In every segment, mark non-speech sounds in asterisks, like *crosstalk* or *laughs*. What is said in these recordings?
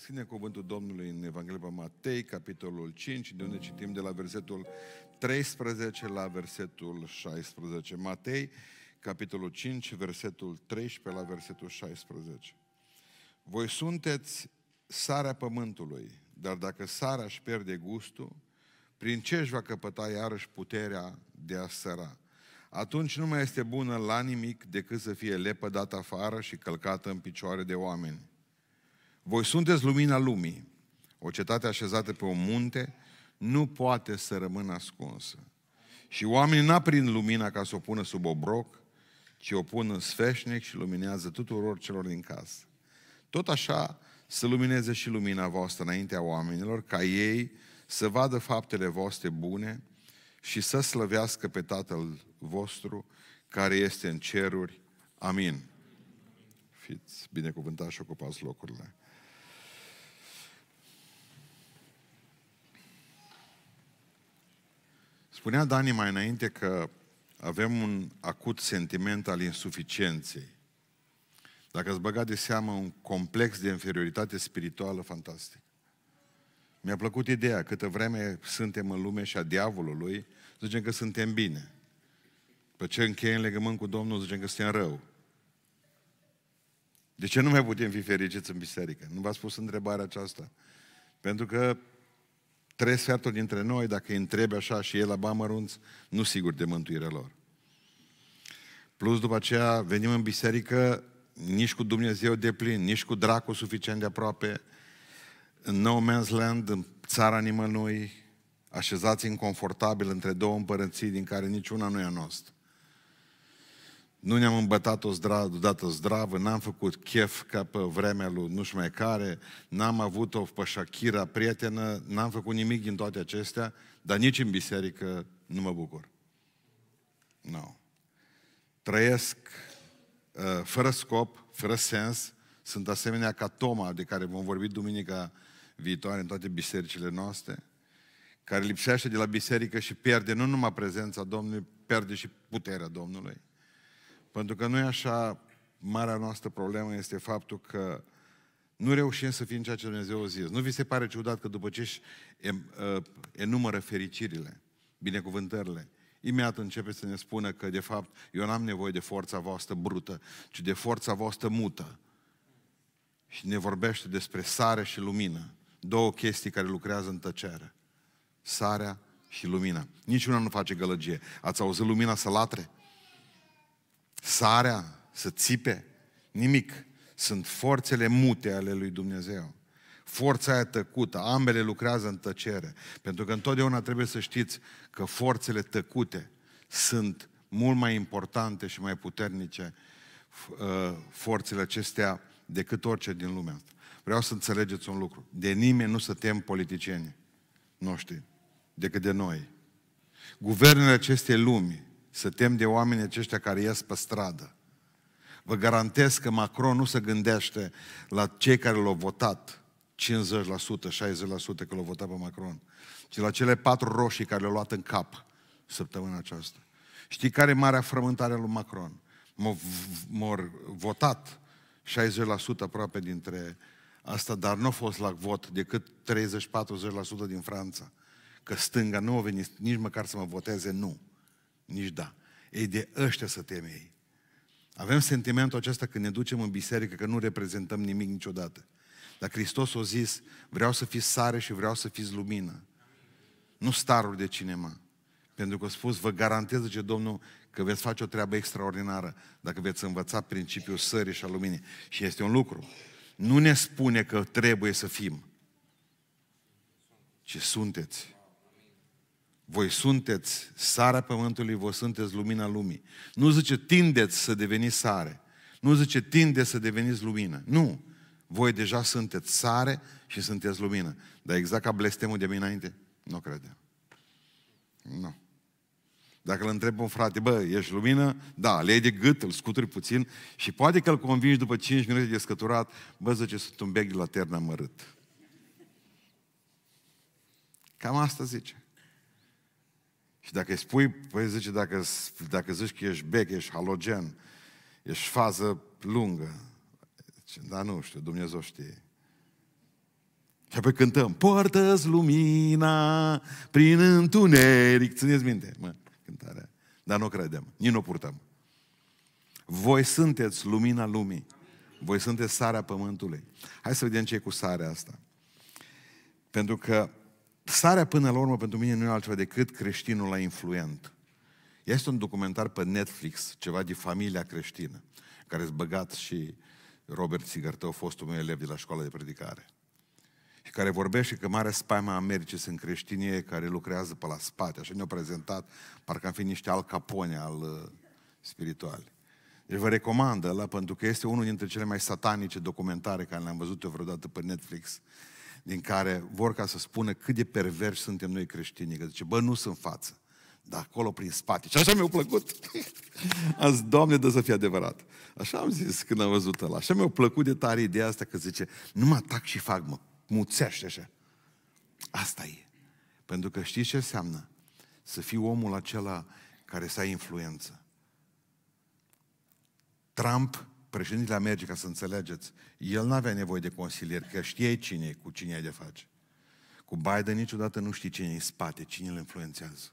Deschide cuvântul Domnului în Evanghelia Matei, capitolul 5, de unde citim de la versetul 13 la versetul 16. Matei, capitolul 5, versetul 13 la versetul 16. Voi sunteți sarea pământului, dar dacă sarea își pierde gustul, prin ce își va căpăta iarăși puterea de a săra? Atunci nu mai este bună la nimic decât să fie lepădată afară și călcată în picioare de oameni. Voi sunteți lumina lumii. O cetate așezată pe un munte nu poate să rămână ascunsă. Și oamenii n-aprind lumina ca să o pună sub obroc, ci o pun în sfeșnic și luminează tuturor celor din casă. Tot așa să lumineze și lumina voastră înaintea oamenilor, ca ei să vadă faptele voastre bune și să slăvească pe Tatăl vostru care este în ceruri. Amin. Fiți binecuvântați și ocupați locurile. Spunea Dani mai înainte că avem un acut sentiment al insuficienței. Dacă ați băgat de seamă un complex de inferioritate spirituală fantastic. Mi-a plăcut ideea, câtă vreme suntem în lume și a diavolului, zicem că suntem bine. Pe ce încheie în legământ cu Domnul, zicem că suntem rău. De ce nu mai putem fi fericiți în biserică? Nu v-ați spus întrebarea aceasta? Pentru că trei sferturi dintre noi, dacă îi întrebi așa și el la bani mărunți, nu sigur de mântuirea lor. Plus după aceea venim în biserică nici cu Dumnezeu de plin, nici cu dracul suficient de aproape, în no man's land, în țara nimănui, așezați inconfortabil între două împărății din care niciuna nu e a noastră. Nu ne-am îmbătat o zdravă, dată zdravă, n-am făcut chef ca pe vremea lui nu știu mai care, n-am avut o pășachira prietenă, n-am făcut nimic din toate acestea, dar nici în biserică nu mă bucur. Nu. No. Trăiesc uh, fără scop, fără sens, sunt asemenea ca Toma, de care vom vorbi duminica viitoare în toate bisericile noastre, care lipsește de la biserică și pierde nu numai prezența Domnului, pierde și puterea Domnului. Pentru că nu e așa, marea noastră problemă este faptul că nu reușim să fim ceea ce Dumnezeu a zis. Nu vi se pare ciudat că după ce își ă, enumără fericirile, binecuvântările, imediat începe să ne spună că, de fapt, eu n-am nevoie de forța voastră brută, ci de forța voastră mută. Și ne vorbește despre sare și lumină. Două chestii care lucrează în tăcere. Sarea și lumina. Niciuna nu face gălăgie. Ați auzit lumina să latre? Sarea să țipe? Nimic. Sunt forțele mute ale lui Dumnezeu. Forța aia tăcută, ambele lucrează în tăcere. Pentru că întotdeauna trebuie să știți că forțele tăcute sunt mult mai importante și mai puternice uh, forțele acestea decât orice din lumea asta. Vreau să înțelegeți un lucru. De nimeni nu să tem politicieni noștri decât de noi. Guvernele acestei lumi să tem de oamenii aceștia care ies pe stradă. Vă garantez că Macron nu se gândește la cei care l-au votat 50%, 60% că l-au votat pe Macron, ci la cele patru roșii care le-au luat în cap săptămâna aceasta. Știi care e marea frământare lui Macron? M-au votat 60% aproape dintre asta, dar nu a fost la vot decât 30-40% din Franța. Că stânga nu a venit nici măcar să mă voteze nu. Nici da. Ei de ăștia să teme ei. Avem sentimentul acesta când ne ducem în biserică că nu reprezentăm nimic niciodată. Dar Hristos a zis, vreau să fiți sare și vreau să fiți lumină. Nu staruri de cinema. Pentru că a spus, vă garantez, ce Domnul, că veți face o treabă extraordinară dacă veți învăța principiul sării și a luminii. Și este un lucru. Nu ne spune că trebuie să fim, ci sunteți. Voi sunteți sarea pământului, voi sunteți lumina lumii. Nu zice tindeți să deveniți sare. Nu zice tindeți să deveniți lumină. Nu. Voi deja sunteți sare și sunteți lumină. Dar exact ca blestemul de mine înainte, nu credem. Nu. Dacă îl întreb un frate, bă, ești lumină? Da, le de gât, îl scuturi puțin și poate că îl convingi după 5 minute de scăturat, bă, zice, sunt un bec de la ternă mărât. Cam asta zice. Și dacă îi spui, păi zice, dacă, dacă zici că ești bec, ești halogen, ești fază lungă, zice, dar nu știu, Dumnezeu știe. apoi cântăm, poartă lumina prin întuneric. Țineți minte, mă, cântarea. Dar nu credem, nici nu purtăm. Voi sunteți lumina lumii. Voi sunteți sarea pământului. Hai să vedem ce e cu sarea asta. Pentru că sarea până la urmă pentru mine nu e altceva decât creștinul la influent. Este un documentar pe Netflix, ceva de familia creștină, care s băgat și Robert Sigărtău, fostul meu elev de la școala de predicare. Și care vorbește că mare spaima Americii sunt creștinii care lucrează pe la spate. Așa ne-au prezentat, parcă am fi niște al capone al uh, spirituali. Deci vă recomand la pentru că este unul dintre cele mai satanice documentare care le-am văzut eu vreodată pe Netflix, din care vor ca să spună cât de perversi suntem noi creștini. Că zice, bă, nu sunt față, dar acolo prin spate. Și așa mi-a plăcut. *laughs* am zis, Doamne, dă să fie adevărat. Așa am zis când am văzut ăla. Așa mi-a plăcut de tare ideea asta că zice, nu mă atac și fac, mă, muțește așa. Asta e. Pentru că știți ce înseamnă? Să fii omul acela care să ai influență. Trump, președintele Americii, ca să înțelegeți, el nu avea nevoie de consilier, că știe cine e, cu cine ai de face. Cu Biden niciodată nu știi cine e în spate, cine îl influențează.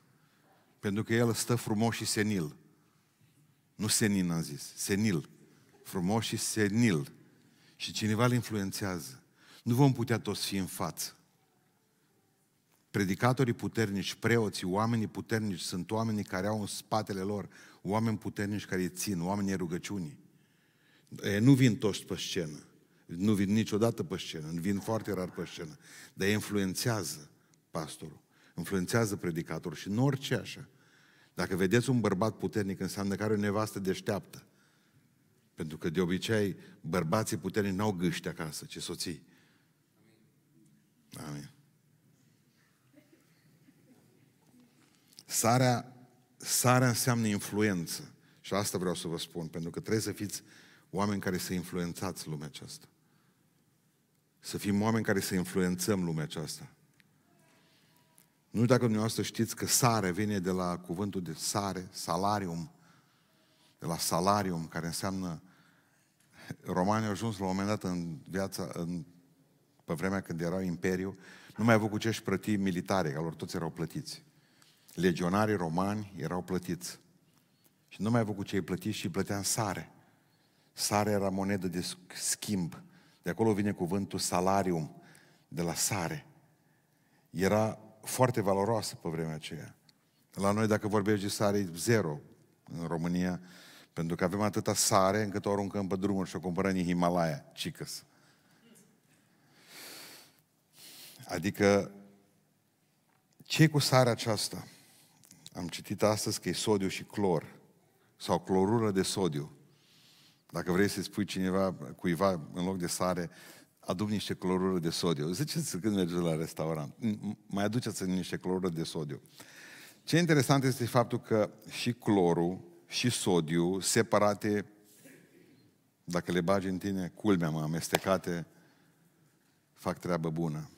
Pentru că el stă frumos și senil. Nu senin am zis, senil. Frumos și senil. Și cineva îl influențează. Nu vom putea toți fi în față. Predicatorii puternici, preoții, oamenii puternici sunt oamenii care au în spatele lor oameni puternici care îi țin, oamenii rugăciunii. E, nu vin toți pe scenă. Nu vin niciodată pe scenă, nu vin foarte rar pe scenă. Dar influențează pastorul, influențează predicatorul și în orice așa. Dacă vedeți un bărbat puternic, înseamnă că are o nevastă deșteaptă. Pentru că de obicei bărbații puternici n-au gâște acasă, ci soții. Amin. Sarea Sarea înseamnă influență. Și asta vreau să vă spun, pentru că trebuie să fiți oameni care să influențați lumea aceasta. Să fim oameni care să influențăm lumea aceasta. Nu știu dacă dumneavoastră știți că sare vine de la cuvântul de sare, salarium, de la salarium, care înseamnă romanii au ajuns la un moment dat în viața, în, pe vremea când erau imperiu, nu mai aveau cu ce-și plăti militare, că lor toți erau plătiți legionarii romani erau plătiți. Și nu mai aveau cu ce îi plăti și îi plătea în sare. Sare era monedă de schimb. De acolo vine cuvântul salarium, de la sare. Era foarte valoroasă pe vremea aceea. La noi, dacă vorbești de sare, e zero în România, pentru că avem atâta sare încât o aruncăm pe drumuri și o cumpărăm în Himalaya, cicăs. Adică, ce cu sarea aceasta? Am citit astăzi că e sodiu și clor, sau clorură de sodiu. Dacă vrei să-i spui cineva, cuiva, în loc de sare, aduc niște clorură de sodiu. Ziceți când mergeți la restaurant, mai aduceți niște clorură de sodiu. Ce interesant este faptul că și clorul și sodiu separate, dacă le bagi în tine, culmea mă, amestecate, fac treabă bună.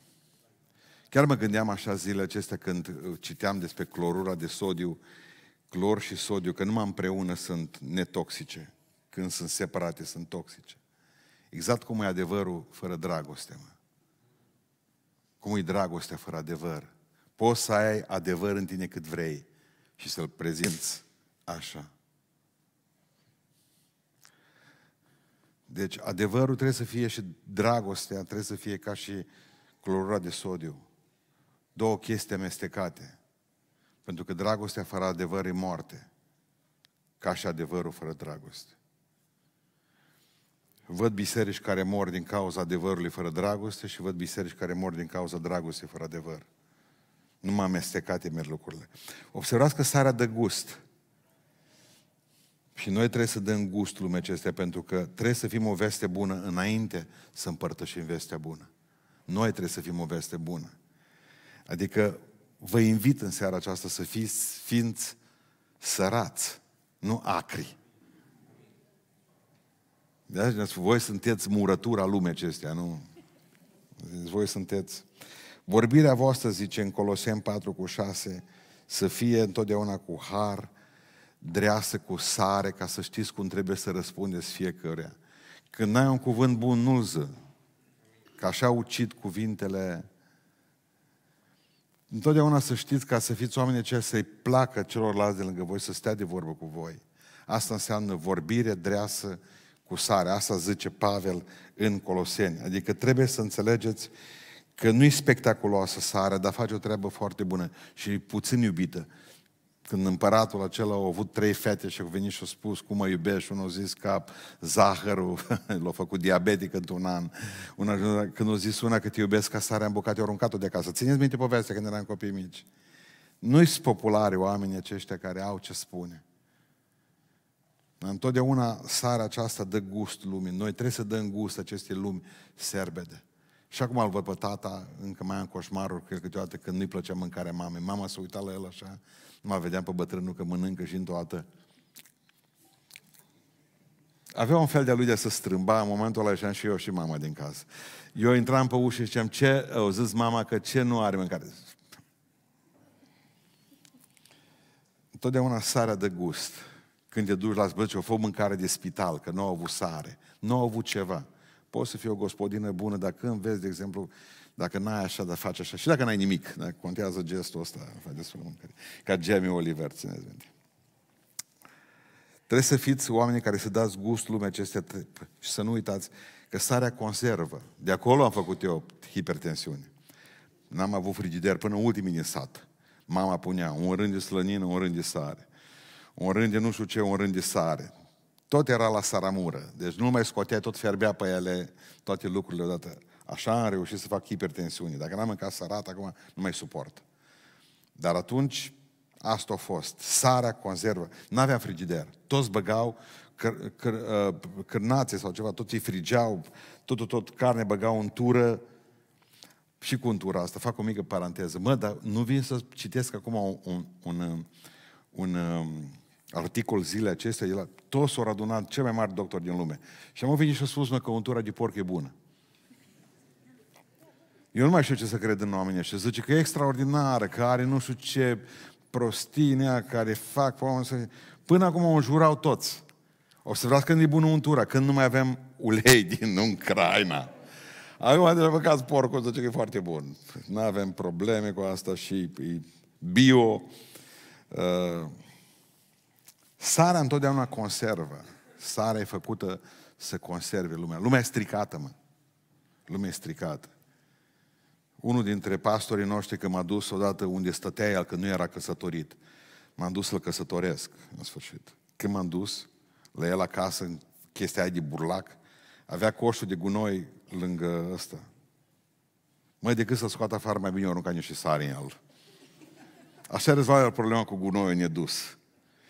Chiar mă gândeam așa zilele acestea când uh, citeam despre clorura de sodiu, clor și sodiu, că numai împreună sunt netoxice. Când sunt separate, sunt toxice. Exact cum e adevărul fără dragoste, mă. Cum e dragostea fără adevăr. Poți să ai adevăr în tine cât vrei și să-l prezinți așa. Deci adevărul trebuie să fie și dragostea, trebuie să fie ca și clorura de sodiu două chestii amestecate. Pentru că dragostea fără adevăr e moarte, ca și adevărul fără dragoste. Văd biserici care mor din cauza adevărului fără dragoste și văd biserici care mor din cauza dragostei fără adevăr. Nu mă amestecate merg lucrurile. Observați că sarea dă gust. Și noi trebuie să dăm gust lumea acestea, pentru că trebuie să fim o veste bună înainte să împărtășim vestea bună. Noi trebuie să fim o veste bună. Adică vă invit în seara aceasta să fiți ființi sărați, nu acri. De aceea, voi sunteți murătura lumii acestea, nu? Voi sunteți... Vorbirea voastră, zice în Colosem 4 cu 6, să fie întotdeauna cu har, dreasă cu sare, ca să știți cum trebuie să răspundeți fiecăruia. Când n-ai un cuvânt bun, nu-l ză. că așa ucid cuvintele. Întotdeauna să știți, ca să fiți oameni aceia, să-i placă celorlalți de lângă voi, să stea de vorbă cu voi. Asta înseamnă vorbire dreasă cu sare. Asta zice Pavel în Coloseni. Adică trebuie să înțelegeți că nu e spectaculoasă sarea, dar face o treabă foarte bună și e puțin iubită. Când împăratul acela a avut trei fete și a venit și a spus cum mă iubești, unul a zis ca zahărul, *laughs* l-a făcut diabetic într-un an. Una, când a zis una că te iubesc ca sarea în bucate, i-a aruncat-o de acasă. Țineți minte povestea când eram copii mici. Nu-i populari oamenii aceștia care au ce spune. Întotdeauna sarea aceasta dă gust lumii. Noi trebuie să dăm gust acestei lumi serbede. Și acum îl văd pe tata, încă mai am coșmaruri, cred câteodată când nu-i plăcea mâncarea mamei. Mama se uita la el așa, nu mai vedeam pe bătrânul că mănâncă și întotdeauna. Avea un fel de lui de să strâmba, în momentul ăla ieșeam și eu și mama din casă. Eu intram pe ușă și ziceam, ce, au zis mama că ce nu are mâncare. Totdeauna sarea de gust. Când te duci la zbăci, o fă mâncare de spital, că nu au avut sare, nu au avut ceva. Poți să fii o gospodină bună, dar când vezi, de exemplu, dacă n-ai așa, dar faci așa. Și dacă n-ai nimic, dacă contează gestul ăsta, faci destul mâncare. Ca Jamie Oliver, țineți minte. Trebuie să fiți oamenii care să dați gust lumea acestea și să nu uitați că sarea conservă. De acolo am făcut eu hipertensiune. N-am avut frigider până ultimii din sat. Mama punea un rând de slănină, un rând de sare. Un rând de nu știu ce, un rând de sare. Tot era la saramură. Deci nu mai scotea, tot fierbea pe ele toate lucrurile odată. Așa am reușit să fac hipertensiune. Dacă n-am mâncat sărat, acum nu mai suport. Dar atunci, asta a fost. Sarea conservă. N-aveam frigider. Toți băgau căr, căr, uh, cârnațe sau ceva, toți îi frigeau, tot, tot, tot carne băgau în tură și cu untura asta. Fac o mică paranteză. Mă, dar nu vin să citesc acum un, un, un, un, un articol zilele acestea, el, toți s-au adunat cel mai mare doctor din lume. Și am venit și a spus mă, că untura de porc e bună. Eu nu mai știu ce să cred în oamenii ăștia. Zice că e extraordinară, că are nu știu ce prostinea care fac Până acum o jurau toți. Observați când e bună untura, când nu mai avem ulei *laughs* din Ucraina. Acum de păcat porcul zice că e foarte bun. Nu avem probleme cu asta și e bio. Uh, Sarea întotdeauna conservă. Sarea e făcută să conserve lumea. Lumea e stricată, mă. Lumea e stricată. Unul dintre pastorii noștri că m-a dus odată unde stătea el, că nu era căsătorit. M-am dus să-l căsătoresc, în sfârșit. Când m-am dus la el acasă, în chestia aia de burlac, avea coșul de gunoi lângă ăsta. Mai decât să scoată afară, mai bine o arunca niște sare în el. Așa rezolvă problema cu gunoiul nedus.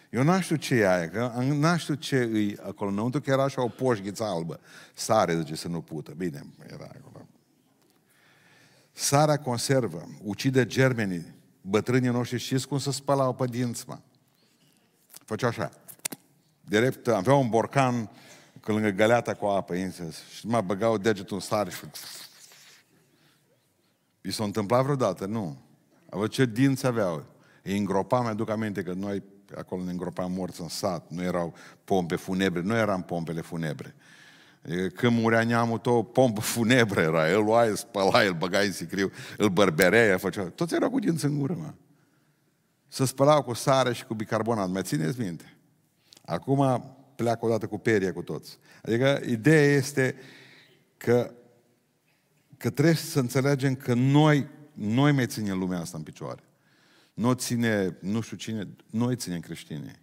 Eu n știu ce e aia, că n știu ce îi acolo înăuntru, că era așa o poșghiță albă. Sare, zice, să nu pută. Bine, era acolo. Sarea conservă, ucide germenii, bătrânii noștri, știți cum să spălau pe dinți, mă? Făcea așa. Drept, avea un borcan că lângă găleata cu apă, insens, și mă băgau degetul în sare și... I s-a întâmplat vreodată? Nu. Avea ce dinți aveau. Îi îngropa, mi-aduc aminte că noi acolo ne îngropam morți în sat, nu erau pompe funebre, nu eram pompele funebre. Când murea neamul tău, pompă funebră era, el lua, îl spăla, îl băga în sicriu, îl bărberea, făcea... Toți erau cu dinți în gură, mă. Să spălau cu sare și cu bicarbonat, mai țineți minte? Acum pleacă odată cu perie cu toți. Adică ideea este că, că trebuie să înțelegem că noi, noi mai ținem lumea asta în picioare. Nu ține, nu știu cine, noi ținem creștinii.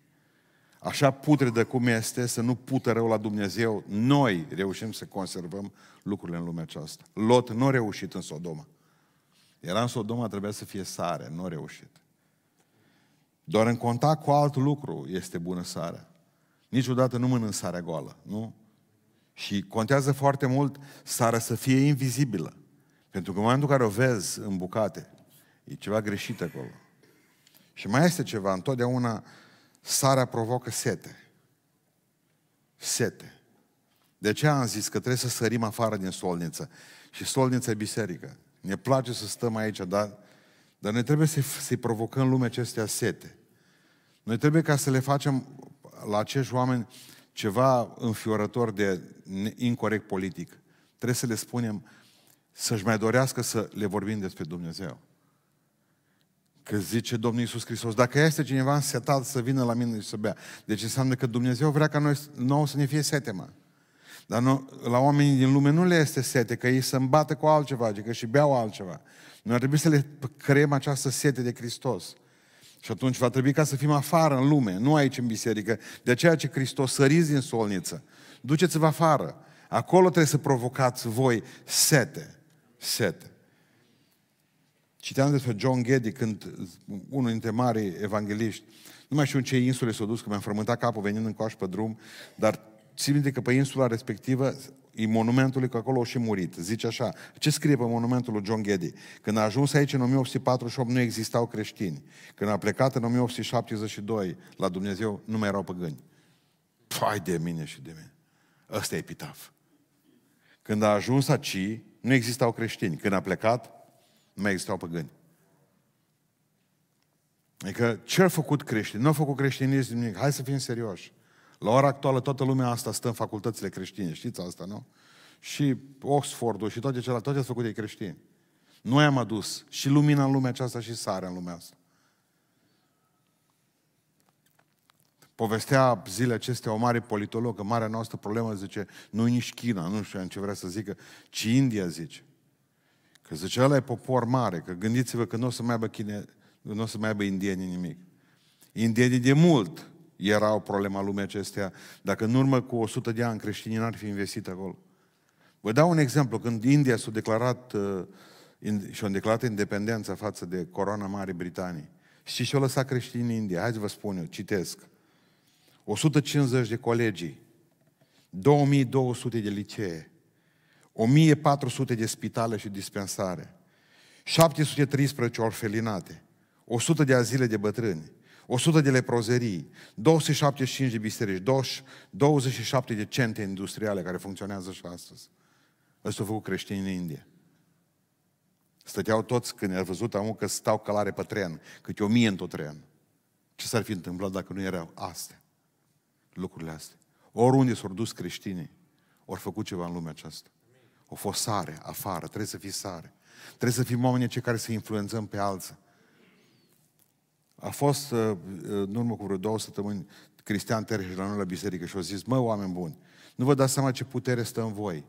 Așa putredă cum este, să nu pută rău la Dumnezeu, noi reușim să conservăm lucrurile în lumea aceasta. Lot nu a reușit în Sodoma. Era în Sodoma, trebuia să fie sare, nu a reușit. Doar în contact cu alt lucru este bună sarea. Niciodată nu mănânc sarea goală, nu? Și contează foarte mult sarea să fie invizibilă. Pentru că în momentul în care o vezi în bucate, e ceva greșit acolo. Și mai este ceva, întotdeauna sarea provocă sete. Sete. De ce am zis că trebuie să sărim afară din solniță. Și solnița e biserică. Ne place să stăm aici, dar, dar noi trebuie să, să-i provocăm lumea acestea sete. Noi trebuie ca să le facem la acești oameni ceva înfiorător de incorrect politic. Trebuie să le spunem, să-și mai dorească să le vorbim despre Dumnezeu. Că zice Domnul Iisus Hristos, dacă este cineva însetat să vină la mine și să bea, deci înseamnă că Dumnezeu vrea ca noi nouă să ne fie sete, mă. Dar nu, la oamenii din lume nu le este sete, că ei să îmbată cu altceva, adică și beau altceva. Noi ar trebui să le creăm această sete de Hristos. Și atunci va trebui ca să fim afară în lume, nu aici în biserică. De aceea ce Hristos săriți din solniță. Duceți-vă afară. Acolo trebuie să provocați voi sete. Sete. Citeam despre John Geddy când unul dintre mari evangeliști, nu mai știu în ce insule s-a dus, că mi-am frământat capul venind în coaș pe drum, dar țin minte că pe insula respectivă e monumentul că acolo a și murit. Zice așa, ce scrie pe monumentul lui John Geddy? Când a ajuns aici în 1848 nu existau creștini. Când a plecat în 1872 la Dumnezeu nu mai erau păgâni. Păi de mine și de mine. Ăsta e epitaf. Când a ajuns aici, nu existau creștini. Când a plecat, nu mai existau păgâni. Adică ce a făcut creștini? Nu a făcut creștinism nimic. Hai să fim serioși. La ora actuală toată lumea asta stă în facultățile creștine, știți asta, nu? Și Oxfordul și toate celelalte, toate sunt făcute de creștini. Noi am adus și lumina în lumea aceasta și sarea în lumea asta. Povestea zilele acestea o mare politologă, marea noastră problemă, zice, nu nici China, nu știu ce vrea să zică, ci India, zice. Că zice, ăla e popor mare, că gândiți-vă că nu o să mai aibă, chine, nu o să mai aibă indieni nimic. Indienii de mult erau problema lumii acestea, dacă în urmă cu 100 de ani creștinii n-ar fi investit acolo. Vă dau un exemplu. Când India s-a declarat uh, și-a declarat independența față de coroana Marii Britanii, și și-au lăsat creștinii în India. Hai să vă spun eu, citesc. 150 de colegii, 2200 de licee, 1400 de spitale și dispensare, 713 orfelinate, 100 de azile de bătrâni, 100 de leprozerii, 275 de biserici, 27 de centre industriale care funcționează și astăzi. Ăsta a făcut creștini în India. Stăteau toți când i-a văzut amul că stau călare pe tren, câte o mie în tot tren. Ce s-ar fi întâmplat dacă nu erau astea? Lucrurile astea. Oriunde s-au dus creștinii, ori făcut ceva în lumea aceasta. O fost sare, afară, trebuie să fii sare. Trebuie să fim oameni cei care să influențăm pe alții. A fost, uh, uh, în urmă cu vreo două săptămâni, Cristian Terheș la noi la biserică și a zis, mă, oameni buni, nu vă dați seama ce putere stă în voi.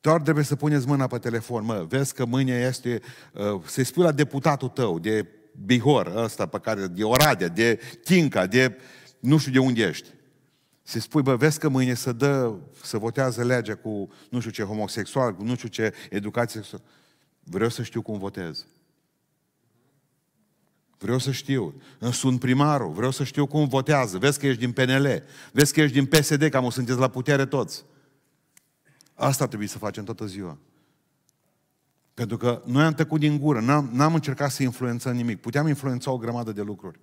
Doar trebuie să puneți mâna pe telefon, mă, vezi că mâine este, uh, să-i spui la deputatul tău de Bihor, ăsta pe care, de Oradea, de Chinca, de nu știu de unde ești. Să spui, bă, vezi că mâine să dă, să votează legea cu nu știu ce homosexual, cu nu știu ce educație sexuală. Vreau să știu cum votez. Vreau să știu. Sunt primarul, vreau să știu cum votează. Vezi că ești din PNL, vezi că ești din PSD, cam o sunteți la putere toți. Asta trebuie să facem toată ziua. Pentru că noi am tăcut din gură, n-am, n-am încercat să influențăm nimic. Puteam influența o grămadă de lucruri.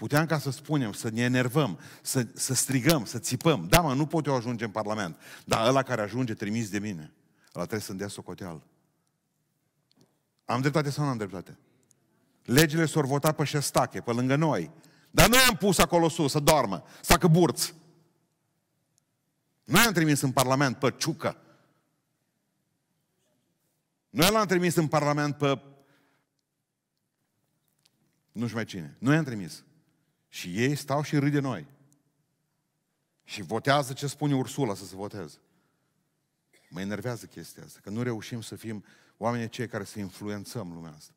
Puteam ca să spunem, să ne enervăm, să, să strigăm, să țipăm. Da, mă, nu pot eu ajunge în Parlament. Dar ăla care ajunge trimis de mine, ăla trebuie să-mi dea socoteală. Am dreptate sau nu am dreptate? Legile s-au votat pe șestache, pe lângă noi. Dar noi am pus acolo sus să doarmă, să facă burți. Noi am trimis în Parlament pe Ciucă. Noi l-am trimis în Parlament pe nu știu mai cine. Noi am trimis. Și ei stau și râd de noi. Și votează ce spune Ursula să se voteze. Mă enervează chestia asta, că nu reușim să fim oamenii cei care să influențăm lumea asta.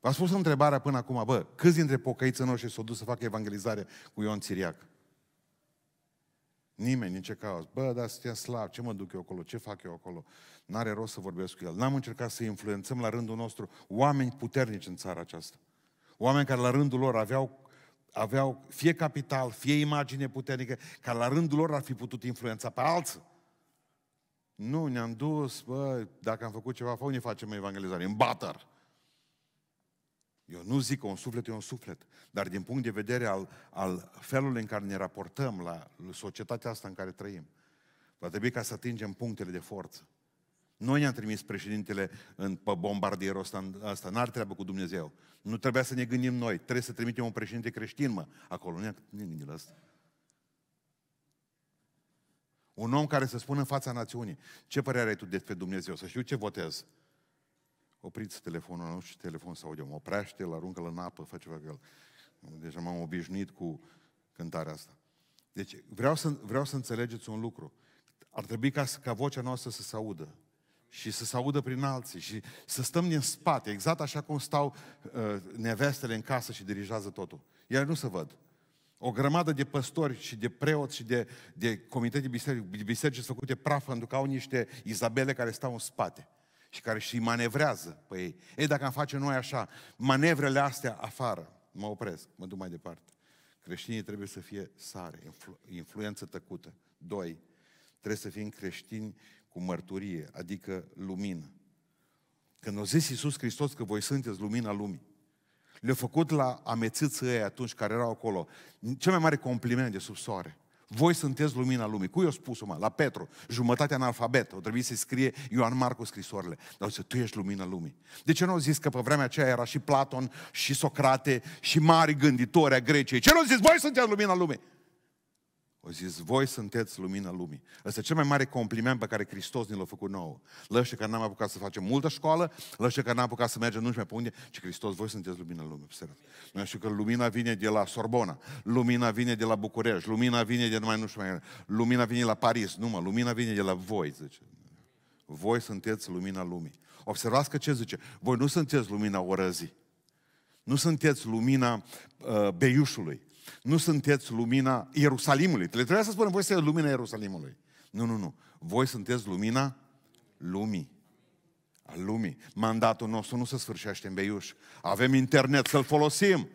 V-am spus întrebarea până acum, bă, câți dintre pocăiții noștri s-au dus să facă evangelizare cu Ion Țiriac? Nimeni, nici ce cauz. Bă, dar suntem slab, ce mă duc eu acolo, ce fac eu acolo? N-are rost să vorbesc cu el. N-am încercat să influențăm la rândul nostru oameni puternici în țara aceasta. Oameni care la rândul lor aveau, aveau fie capital, fie imagine puternică, care la rândul lor ar fi putut influența pe alții. Nu, ne-am dus, bă, dacă am făcut ceva, fă ne facem evangelizare? În bater. Eu nu zic că un suflet e un suflet, dar din punct de vedere al, al felului în care ne raportăm la societatea asta în care trăim, va trebui ca să atingem punctele de forță. Noi ne-am trimis președintele în, pe bombardierul ăsta, ăsta. N-ar treabă cu Dumnezeu. Nu trebuia să ne gândim noi. Trebuie să trimitem un președinte creștin, mă, acolo. Nu ne gândim la asta. Un om care să spună în fața națiunii, ce părere ai tu despre Dumnezeu? Să știu ce votez. Opriți telefonul, nu știu ce telefon să audem. Oprește, îl aruncă în apă, fă ceva cu el. Deja m-am obișnuit cu cântarea asta. Deci vreau să, vreau să înțelegeți un lucru. Ar trebui ca, ca vocea noastră să se audă și să se audă prin alții și să stăm din spate, exact așa cum stau uh, nevestele în casă și dirigează totul. Ele nu se văd. O grămadă de păstori și de preoți și de, de comitete biserici, biserici făcute praf pentru că au niște Izabele care stau în spate și care și manevrează pe ei. Ei, dacă am face noi așa, manevrele astea afară, mă opresc, mă duc mai departe. Creștinii trebuie să fie sare, influ, influență tăcută. Doi, trebuie să fim creștini cu mărturie, adică lumină. Când a zis Iisus Hristos că voi sunteți lumina lumii, le-a făcut la amețiți ei atunci care erau acolo. Cel mai mare compliment de sub soare. Voi sunteți lumina lumii. Cui i-a spus-o, mă? La Petru, jumătatea analfabet. O trebuie să scrie Ioan Marcu scrisorile. Dar zice, tu ești lumina lumii. De ce nu au zis că pe vremea aceea era și Platon, și Socrate, și mari gânditori a Greciei? Ce nu au zis? Voi sunteți lumina lumii. O zis, voi sunteți lumina lumii. Ăsta e cel mai mare compliment pe care Hristos ne l-a făcut nouă. Lăște că n-am apucat să facem multă școală, lăște că n-am apucat să mergem nu știu mai pe unde, ci Hristos, voi sunteți lumina lumii. Observați. Noi știu că lumina vine de la Sorbona, lumina vine de la București, lumina vine de mai nu știu mai, lumina vine la Paris, nu mă, lumina vine de la voi, zice. Voi sunteți lumina lumii. Observați că ce zice? Voi nu sunteți lumina orăzii. Nu sunteți lumina uh, beiușului nu sunteți lumina Ierusalimului. Le trebuia să spunem, voi sunteți lumina Ierusalimului. Nu, nu, nu. Voi sunteți lumina lumii. A lumii. Mandatul nostru nu se sfârșește în beiuș. Avem internet să-l folosim.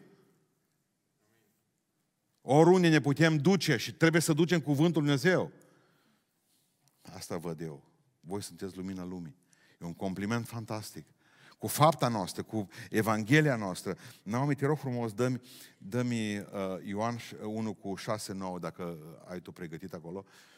Oriunde ne putem duce și trebuie să ducem cuvântul Dumnezeu. Asta văd eu. Voi sunteți lumina lumii. E un compliment fantastic cu fapta noastră, cu Evanghelia noastră. Naomi, te rog frumos, dă-mi, dă-mi uh, Ioan 1 cu 6, 9, dacă ai tu pregătit acolo. Uh,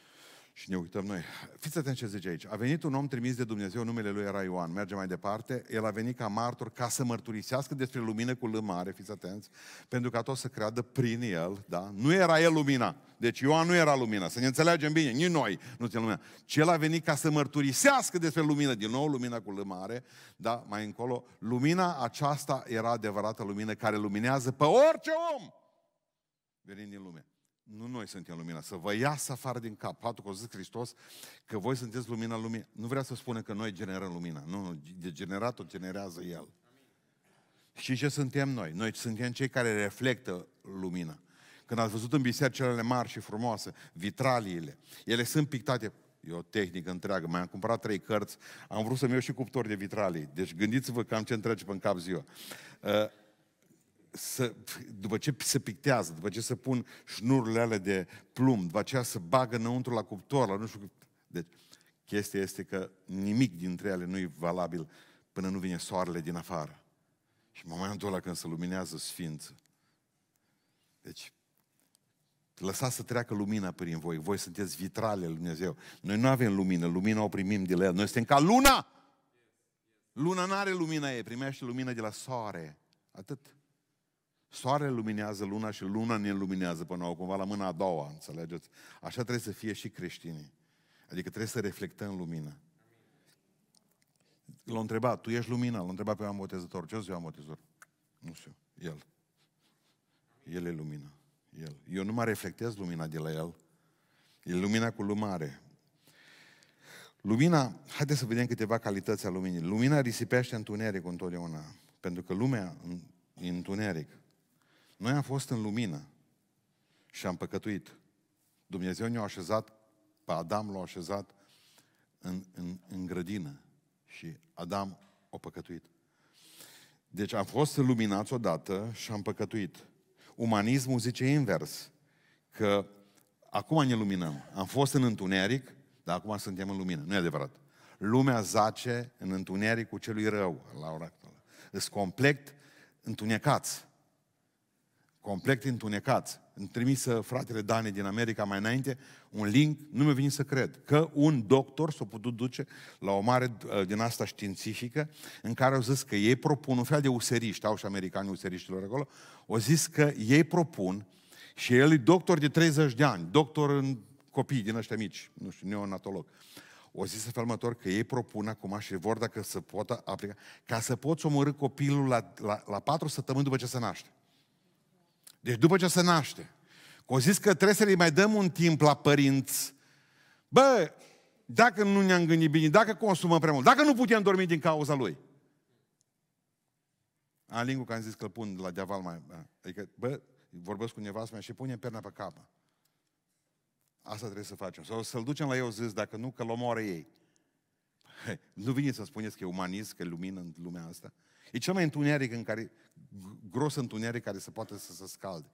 și ne uităm noi. Fiți atenți ce zice aici. A venit un om trimis de Dumnezeu, numele lui era Ioan. Merge mai departe. El a venit ca martor ca să mărturisească despre lumină cu L mare, fiți atenți, pentru ca toți să creadă prin el, da? Nu era el lumina. Deci Ioan nu era lumina. Să ne înțelegem bine, nici noi nu suntem lumina. Ci el a venit ca să mărturisească despre lumină. Din nou, lumina cu L mare, da? Mai încolo. Lumina aceasta era adevărată lumină care luminează pe orice om venind din lume. Nu noi suntem lumina, să vă iasă afară din cap. Faptul că a zis Hristos că voi sunteți lumina lumii. Nu vrea să spună că noi generăm lumina. Nu, nu, de generatul generează El. Și ce suntem noi? Noi suntem cei care reflectă lumina. Când ați văzut în bisericile mari și frumoase, vitraliile, ele sunt pictate E o tehnică întreagă. Mai am cumpărat trei cărți, am vrut să-mi iau și cuptor de vitralii. Deci gândiți-vă cam ce întrece pe în cap ziua. Uh, să, după ce se pictează, după ce se pun șnururile alea de plumb, după aceea se bagă înăuntru la cuptor, la nu știu... Deci, chestia este că nimic dintre ele nu e valabil până nu vine soarele din afară. Și în momentul ăla când se luminează sfință. Deci, lăsați să treacă lumina prin voi. Voi sunteți vitrale lui Dumnezeu. Noi nu avem lumină, lumina o primim de la El. Noi suntem ca luna! Luna nu are lumina ei, primește lumina de la soare. Atât. Soarele luminează luna și luna ne luminează până nou, cumva la mâna a doua, înțelegeți? Așa trebuie să fie și creștinii. Adică trebuie să reflectăm lumină. L-a întrebat, tu ești lumina? L-a întrebat pe Ioan Botezător. Ce Ioan Botezător? Nu știu. El. El e lumina. El. Eu nu mă reflectez lumina de la el. E lumina cu lumare. Lumina, haideți să vedem câteva calități a luminii. Lumina risipește întunericul întotdeauna. Pentru că lumea e întuneric. Noi am fost în lumină și am păcătuit. Dumnezeu ne-a așezat, pe Adam l-a așezat în, în, în grădină și Adam a păcătuit. Deci am fost luminați odată și am păcătuit. Umanismul zice invers, că acum ne luminăm. Am fost în întuneric, dar acum suntem în lumină. Nu e adevărat. Lumea zace în întunericul celui rău la ora actuală. Sunt complet întunecați complet întunecați. Îmi trimisă fratele Dane din America mai înainte un link, nu mi-a venit să cred, că un doctor s-a putut duce la o mare uh, din asta științifică în care au zis că ei propun un fel de useriști, au și americanii useriștilor acolo, au zis că ei propun și el e doctor de 30 de ani, doctor în copii din ăștia mici, nu știu, neonatolog. O zis în felul că ei propun acum și vor dacă să poată aplica, ca să poți omorâ copilul la, la, la patru săptămâni după ce se naște. Deci după ce se naște. O zis că trebuie să le mai dăm un timp la părinți. Bă, dacă nu ne-am gândit bine, dacă consumăm prea mult, dacă nu putem dormi din cauza lui. Alingu că am zis că îl pun la deaval mai... Adică, bă, vorbesc cu nevastă mea și pune perna pe cap. Asta trebuie să facem. Sau să-l ducem la eu zis, dacă nu, că l omoară ei. He, nu vine să spuneți că e umanist, că e lumină în lumea asta. E cel mai întuneric în care, gros întuneric care se poate să se scalde.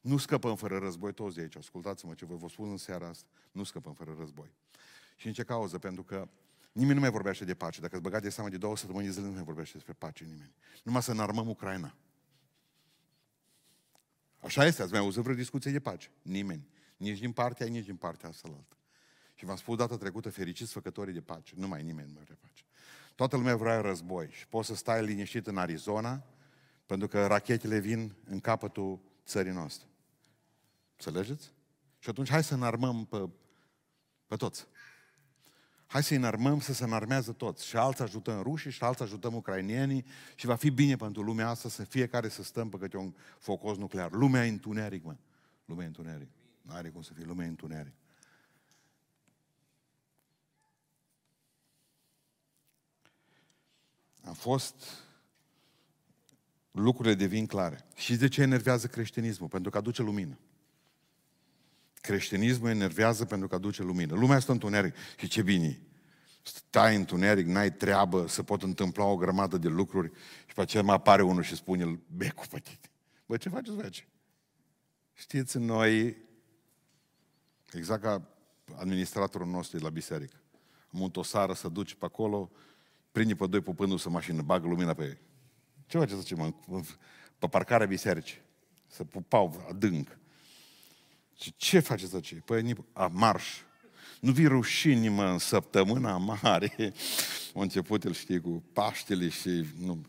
Nu scăpăm fără război toți de aici. Ascultați-mă ce vă, vă spun în seara asta. Nu scăpăm fără război. Și în ce cauză? Pentru că nimeni nu mai vorbește de pace. Dacă îți băgați de seama de două săptămâni de zile, nu mai vorbește despre pace nimeni. Numai să înarmăm Ucraina. Așa este, ați mai auzit vreo discuție de pace? Nimeni. Nici din partea nici din partea asta altă. Și v-am spus data trecută, fericiți făcătorii de pace. Nu mai nimeni nu vrea pace. Toată lumea vrea război și poți să stai liniștit în Arizona pentru că rachetele vin în capătul țării noastre. Înțelegeți? Și atunci hai să înarmăm pe, pe toți. Hai să-i înarmăm să se înarmează toți. Și alți ajutăm rușii și alți ajutăm ucrainienii și va fi bine pentru lumea asta să fiecare să stăm pe câte un focos nuclear. Lumea e întuneric, mă. Lumea e întuneric. Nu are cum să fie. Lumea e întuneric. Am fost lucrurile devin clare. Și de ce enervează creștinismul? Pentru că aduce lumină. Creștinismul enervează pentru că aduce lumină. Lumea stă întuneric. Și ce bine Stai întuneric, n-ai treabă, se pot întâmpla o grămadă de lucruri și pe aceea mai apare unul și spune becul pe tine. Bă, ce faceți voi Știți, noi, exact ca administratorul nostru de la biserică, am o sară să duci pe acolo, prinde pe doi pupându-se mașină, bagă lumina pe ei. Ce faceți, mă, pe parcarea bisericii? Să pupau adânc. Și ce faceți aici? Păi, a, marș. Nu vi rușini, mă, în săptămâna mare. Au *laughs* început, el știe, cu Paștele și... Nu,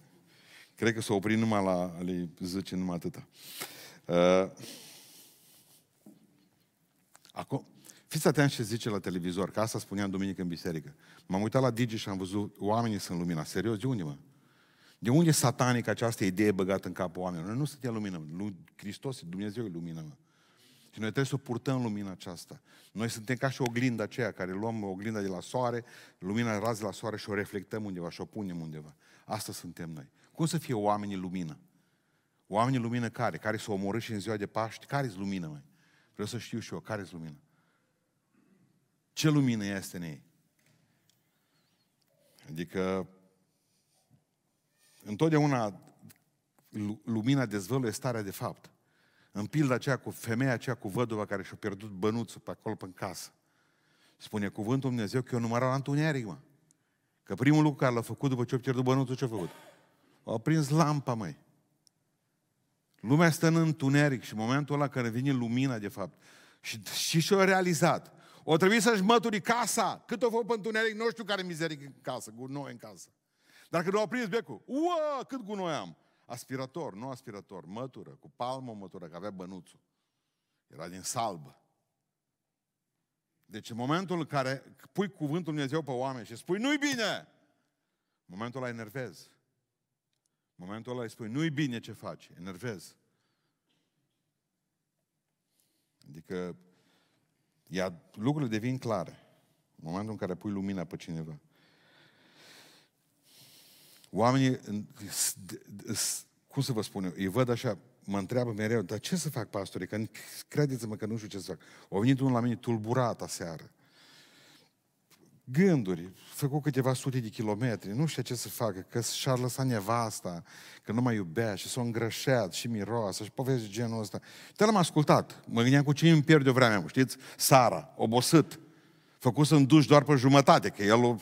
cred că s-a oprit numai la... Le zice numai atâta. Uh, acum, fiți atenți ce zice la televizor, că asta spuneam duminică în biserică. M-am uitat la Digi și am văzut oamenii sunt lumina. Serios, de unde, mă? De unde e satanic această idee băgată în capul oamenilor? Noi nu suntem lumină. Hristos, Dumnezeu e lumină, mă. Și noi trebuie să purtăm lumina aceasta. Noi suntem ca și oglinda aceea care luăm oglinda de la soare, lumina rază la soare și o reflectăm undeva și o punem undeva. Asta suntem noi. Cum să fie oamenii lumină? Oamenii lumină care? Care s-au omorât și în ziua de Paști? Care-s lumină, mai? Vreau să știu și eu, care-s lumină? Ce lumină este în ei? Adică, întotdeauna lumina dezvăluie starea de fapt. În pilda aceea cu femeia aceea cu văduva care și-a pierdut bănuțul pe acolo pe casă. Spune cuvântul Dumnezeu că eu număra la întuneric, mă. Că primul lucru care l-a făcut după ce a pierdut bănuțul, ce a făcut? A prins lampa, măi. Lumea stă în întuneric și în momentul ăla când vine lumina, de fapt, și, și și-a realizat. O trebuie să-și mături casa. Cât o făcut pe întuneric, nu știu care mizerii în casă, gunoi în casă. Dar când au prins becul, uă, cât gunoi am. Aspirator, nu aspirator, mătură, cu palmă mătură, că avea bănuțul. Era din salbă. Deci în momentul în care pui cuvântul Dumnezeu pe oameni și spui, nu-i bine, în momentul ăla enervezi. În momentul ăla îi spui, nu-i bine ce faci, enervezi. Adică ea, lucrurile devin clare. În momentul în care pui lumina pe cineva. Oamenii, cum să vă spun eu, îi văd așa, mă întreabă mereu, dar ce să fac, pastore? Că credeți-mă că nu știu ce să fac. Au venit unul la mine tulburat aseară. Gânduri, făcut câteva sute de kilometri, nu știu ce să facă, că și-a lăsat nevasta, că nu mai iubea și s-a îngrășat și miroasă și povesti genul ăsta. Te l-am ascultat, mă gândeam cu cine îmi pierde vremea, știți? Sara, obosit, făcut să-mi duci doar pe jumătate, că el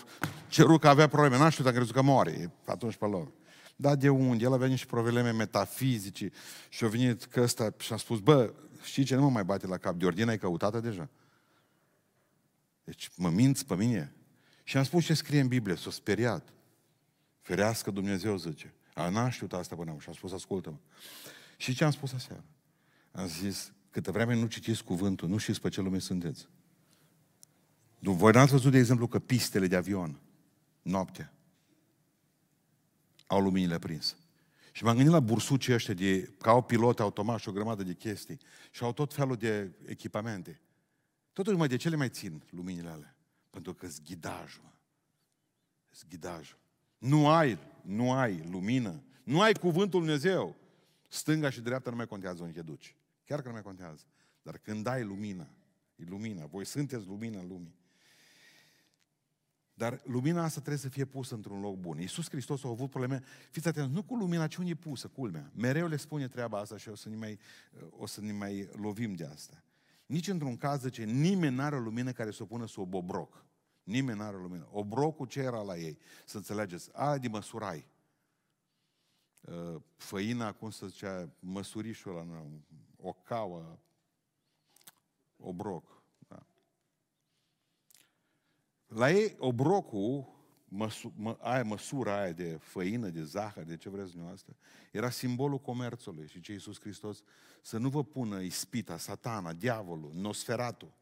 cerut că avea probleme, n-a știut, a crezut că moare atunci pe loc. Da, de unde? El avea niște probleme metafizice și a venit că ăsta și a spus, bă, știi ce, nu mă mai bate la cap, de ordine ai căutată deja. Deci mă minți pe mine. Și am spus ce scrie în Biblie, s-a speriat. Ferească Dumnezeu, zice. A, n-a știut asta până acum. Și am spus, ascultă-mă. Și ce am spus aseară? Am zis, Câtă vreme nu citiți cuvântul, nu știți pe ce lume sunteți. Voi n-ați văzut, de exemplu, că pistele de avion, noaptea, au luminile prinse. Și m-am gândit la bursucii ăștia de, ca au pilot automat și o grămadă de chestii și au tot felul de echipamente. Totuși, mai de ce le mai țin luminile alea? Pentru că zghidajul. Zghidajul. Nu ai, nu ai lumină, nu ai cuvântul Dumnezeu. Stânga și dreapta nu mai contează unde te duci. Chiar că nu mai contează. Dar când ai lumină, e lumina. Voi sunteți lumina lumii. Dar lumina asta trebuie să fie pusă într-un loc bun. Iisus Hristos a avut probleme, fiți atenți, nu cu lumina, ci unde e pusă, culmea. Mereu le spune treaba asta și o să ne mai, o să ne mai lovim de asta. Nici într-un caz zice, nimeni n-are o lumină care să o pună sub obroc. Nimeni n-are o lumină. Obrocul ce era la ei? Să înțelegeți, aia de măsurai. Uh, făina, cum să zicea, măsurișul ăla, o cauă, obroc. Da. La ei, obrocul, măsu, mă, aia, măsura aia de făină, de zahăr, de ce vreți dumneavoastră, era simbolul comerțului. Și ce Iisus Hristos să nu vă pună ispita, satana, diavolul, nosferatul,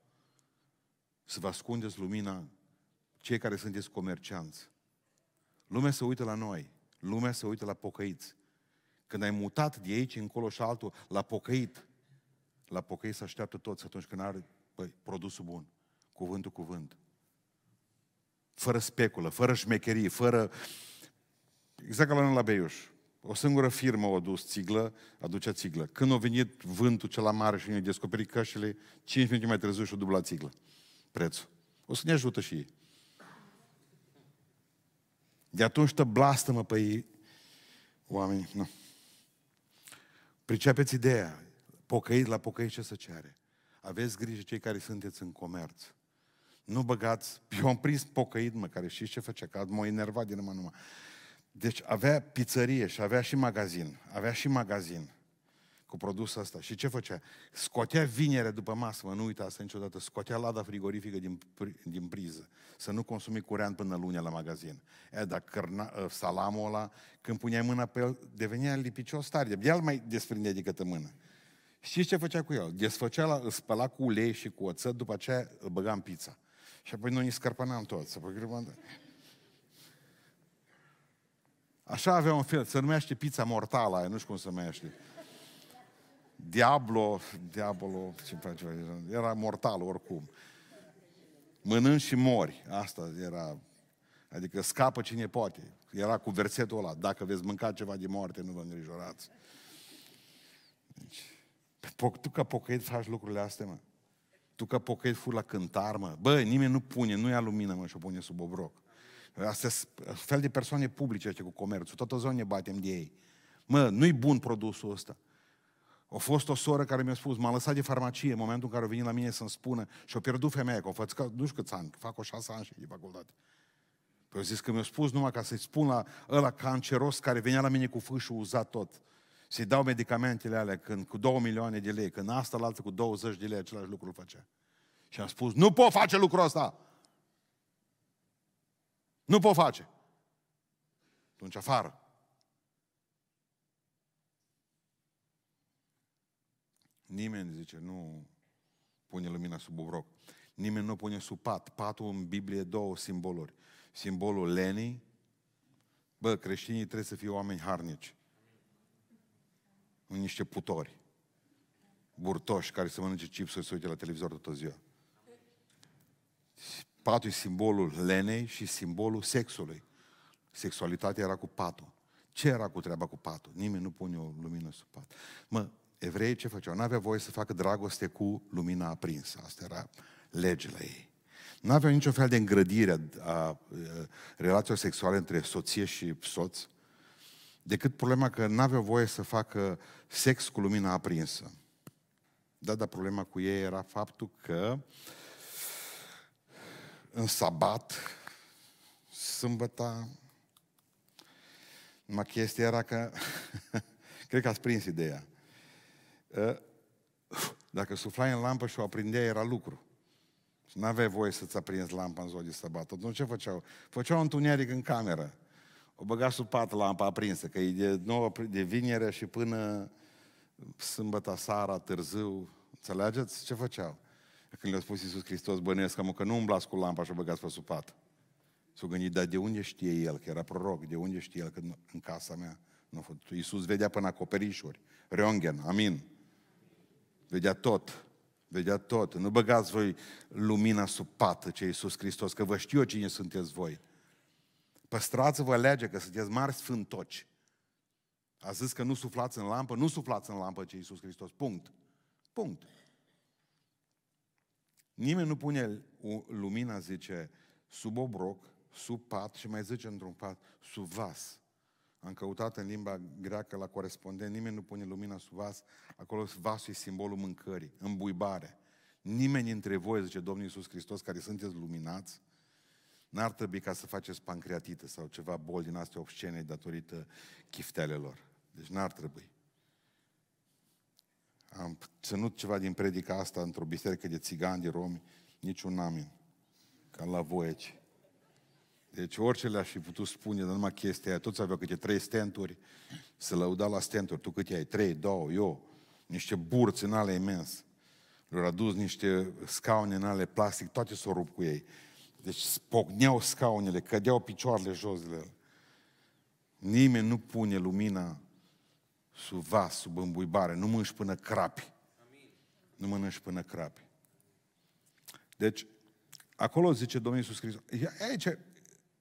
să vă ascundeți lumina cei care sunteți comercianți. Lumea se uită la noi, lumea se uită la pocăiți. Când ai mutat de aici încolo și altul la pocăit, la pocăit se așteaptă toți atunci când are păi, produsul bun, cuvântul cuvânt. Fără speculă, fără șmecherie, fără... Exact ca la noi la Beiuș. O singură firmă a adus țiglă, aducea țiglă. Când a venit vântul cel mare și ne-a descoperit cășile, 5 minute mai târziu și-a dublat țiglă. Prețul. O să ne ajută și ei. De atunci te blastămă pe ei, oamenii. Nu. Pricepeți ideea. Pocăit la pocăit ce să cere. Aveți grijă cei care sunteți în comerț. Nu băgați... *laughs* Eu am prins pocăit, mă, care știți ce făcea? Că m-a enervat din numai numai. Deci avea pizzerie și avea și magazin. Avea și magazin cu produsul ăsta. Și ce făcea? Scotea vinere după masă, mă, nu uita asta niciodată, scotea lada frigorifică din, din priză, să nu consumi curent până lunea la magazin. E, dar cărna, ă, salamul ăla, când puneai mâna pe el, devenea lipicios tare. El mai desprindea decât mână. Știți ce făcea cu el? Desfăcea la, îl spăla cu ulei și cu oțet, după aceea îl băga în pizza. Și apoi noi îi scărpănam toți. Așa avea un fel, se numește pizza mortală, nu știu cum se numește. Diablo, Diabolo, ce face, era mortal oricum. Mănânci și mori, asta era, adică scapă cine poate. Era cu versetul ăla, dacă veți mânca ceva de moarte, nu vă îngrijorați. Deci, tu ca pocăit faci lucrurile astea, mă. Tu ca pocăit furi la cântar, mă. Bă, nimeni nu pune, nu ia lumină, mă, și o pune sub obroc. Astea sunt fel de persoane publice cu comerțul. Toată ziua ne batem de ei. Mă, nu-i bun produsul ăsta. A fost o soră care mi-a spus, m-a lăsat de farmacie în momentul în care a venit la mine să-mi spună și a pierdut femeia, că o făcut, nu știu câți ani, fac o șase ani și de facultate. Păi eu zis că mi-a spus numai ca să-i spun la ăla canceros care venea la mine cu fâșul uzat tot. Să-i dau medicamentele alea când, cu două milioane de lei, când asta la altă cu 20 de lei același lucru îl făcea. Și am spus, nu pot face lucrul ăsta! Nu pot face! Atunci afară. Nimeni, zice, nu pune lumina sub obroc. Nimeni nu pune sub pat. Patul în Biblie două simboluri. Simbolul lenii. Bă, creștinii trebuie să fie oameni harnici. Nu niște putori. Burtoși care să mănânce chipsuri și să uite la televizor toată ziua. Patul e simbolul lenei și simbolul sexului. Sexualitatea era cu patul. Ce era cu treaba cu patul? Nimeni nu pune o lumină sub pat. Mă, Evreii ce făceau? Nu aveau voie să facă dragoste cu lumina aprinsă. Asta era legea ei. Nu aveau nicio fel de îngrădire a, a relațiilor sexuale între soție și soț, decât problema că nu aveau voie să facă sex cu lumina aprinsă. Da, dar problema cu ei era faptul că în sabat, sâmbăta, numai chestia era că, *laughs* cred că ați prins ideea. Ă, dacă suflai în lampă și o aprindeai, era lucru. Și nu aveai voie să-ți aprinzi lampa în ziua de sabat. Atunci ce făceau? Făceau un tuneric în cameră. O băga sub pat lampa aprinsă, că e de, nouă, de vinere și până sâmbătă seara, târziu, Înțelegeți ce făceau? Când le-a spus Iisus Hristos, bănuiesc că nu umblați cu lampa și o băgați pe sub pat. S-a gândit, dar de unde știe el, că era proroc, de unde știe el că în casa mea nu a fost. Iisus vedea până acoperișuri, Röntgen, amin. Vedea tot, vedea tot. Nu băgați voi lumina sub pată, ce Iisus Hristos, că vă știu eu cine sunteți voi. Păstrați-vă legea că sunteți mari sfântoci. A zis că nu suflați în lampă, nu suflați în lampă, ce Iisus Hristos. Punct. Punct. Nimeni nu pune lumina, zice, sub obroc, sub pat și mai zice într-un pat, sub vas. Am căutat în limba greacă la corespondent, nimeni nu pune lumina sub vas, acolo vasul e simbolul mâncării, îmbuibare. Nimeni dintre voi, zice Domnul Iisus Hristos, care sunteți luminați, n-ar trebui ca să faceți pancreatită sau ceva boli din astea obscene datorită chiftelelor. Deci n-ar trebui. Am ținut ceva din predica asta într-o biserică de țigani de romi, niciun amin. Ca la voieci. Deci orice le-aș fi putut spune, dar numai chestia aia, toți aveau câte trei stenturi, să lăuda la stenturi. Tu câte ai? Trei, două, eu. Niște burți în ale imens. Le-au adus niște scaune în ale plastic, toate s-au rupt cu ei. Deci spocneau scaunele, cădeau picioarele jos de el. Nimeni nu pune lumina sub vas, sub îmbuibare, nu mănânci până crapi. Amin. Nu mănânci până crapi. Deci, acolo zice Domnul Iisus Hristos, aici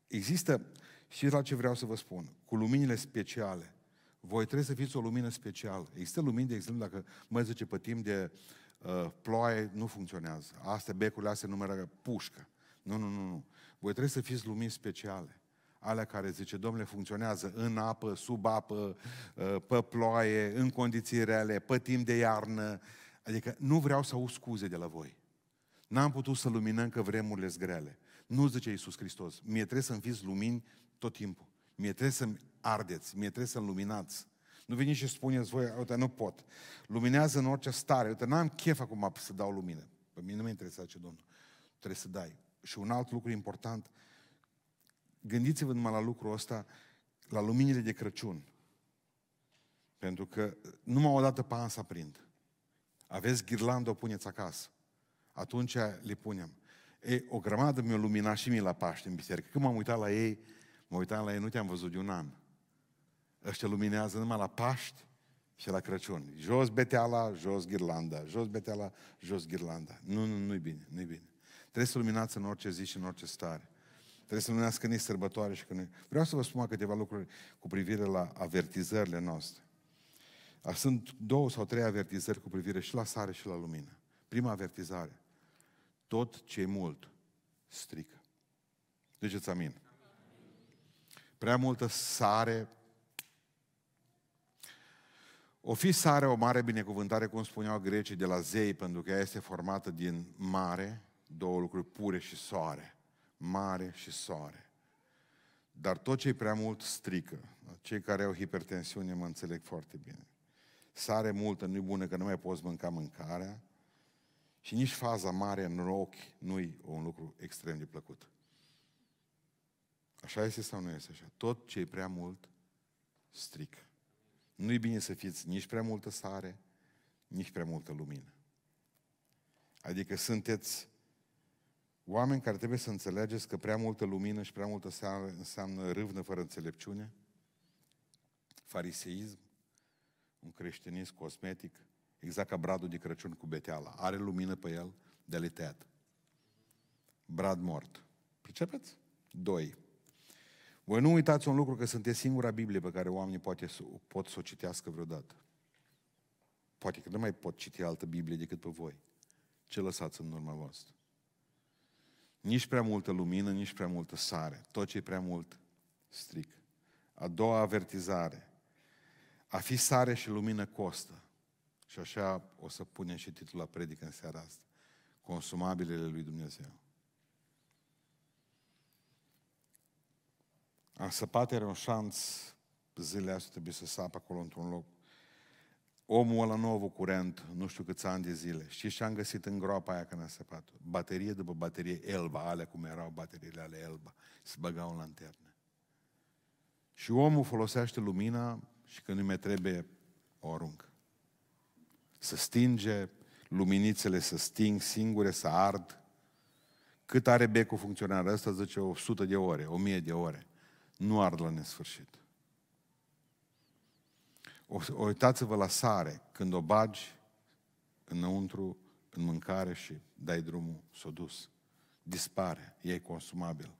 există, și la ce vreau să vă spun, cu luminile speciale. Voi trebuie să fiți o lumină specială. Există lumini, de exemplu, dacă mă zice pe timp de uh, ploaie, nu funcționează. Astea, becurile astea numără pușcă. Nu, nu, nu, nu. Voi trebuie să fiți lumini speciale alea care, zice, domnule, funcționează în apă, sub apă, uh, pe ploaie, în condiții reale, pe timp de iarnă. Adică nu vreau să aud scuze de la voi. N-am putut să luminăm că vremurile sunt grele. Nu zice Iisus Hristos. Mie trebuie să-mi fiți lumini tot timpul. Mie trebuie să-mi ardeți, mie trebuie să-mi luminați. Nu veniți și spuneți voi, uite, nu pot. Luminează în orice stare. Uite, n-am chef acum să dau lumină. Pe mine nu mă interesează ce Domnul. Trebuie să dai. Și un alt lucru important, Gândiți-vă numai la lucrul ăsta, la luminile de Crăciun. Pentru că numai o dată pe an să aprind. Aveți ghirlandă, o puneți acasă. Atunci le punem. E, o grămadă mi-a luminat și mie la Paște în biserică. Când m-am uitat la ei, mă uitam la ei, nu te-am văzut de un an. Ăștia luminează numai la Paști și la Crăciun. Jos beteala, jos ghirlanda. Jos beteala, jos ghirlanda. Nu, nu, nu-i bine, nu-i bine. Trebuie să luminați în orice zi și în orice stare. Trebuie să numească nici sărbătoare și când... Vreau să vă spun câteva lucruri cu privire la avertizările noastre. Sunt două sau trei avertizări cu privire și la sare și la lumină. Prima avertizare. Tot ce e mult strică. Duceți amin. Prea multă sare. O fi sare o mare binecuvântare, cum spuneau grecii, de la zei, pentru că ea este formată din mare, două lucruri pure și soare mare și soare. Dar tot ce e prea mult strică. Cei care au hipertensiune mă înțeleg foarte bine. Sare multă nu-i bună că nu mai poți mânca mâncarea și nici faza mare în ochi nu-i un lucru extrem de plăcut. Așa este sau nu este așa? Tot ce e prea mult strică. Nu-i bine să fiți nici prea multă sare, nici prea multă lumină. Adică sunteți Oameni care trebuie să înțelegeți că prea multă lumină și prea multă seară înseamnă râvnă fără înțelepciune, fariseism, un creștinism cosmetic, exact ca bradul de Crăciun cu beteala. Are lumină pe el, de tăiat. Brad mort. Pricepeți? Doi. Voi nu uitați un lucru că sunteți singura Biblie pe care oamenii poate, pot să o citească vreodată. Poate că nu mai pot citi altă Biblie decât pe voi. Ce lăsați în urma voastră? Nici prea multă lumină, nici prea multă sare. Tot ce e prea mult stric. A doua avertizare. A fi sare și lumină costă. Și așa o să punem și titlul la predică în seara asta. Consumabilele lui Dumnezeu. Am săpat, era un șanț, zilele astea trebuie să sapă acolo într-un loc Omul ăla nu a avut curent, nu știu câți ani de zile. Știți ce am găsit în groapa aia când a săpat? Baterie după baterie Elba, alea cum erau bateriile ale Elba. Se băgau în lanterne. Și omul folosește lumina și când nu mai trebuie, o aruncă. Să stinge, luminițele să sting singure, să ard. Cât are becul funcționar ăsta, zice, 100 de ore, 1000 de ore. Nu ard la nesfârșit. O, uitați-vă la sare, când o bagi înăuntru, în mâncare și dai drumul, s-o dus. Dispare, e consumabil.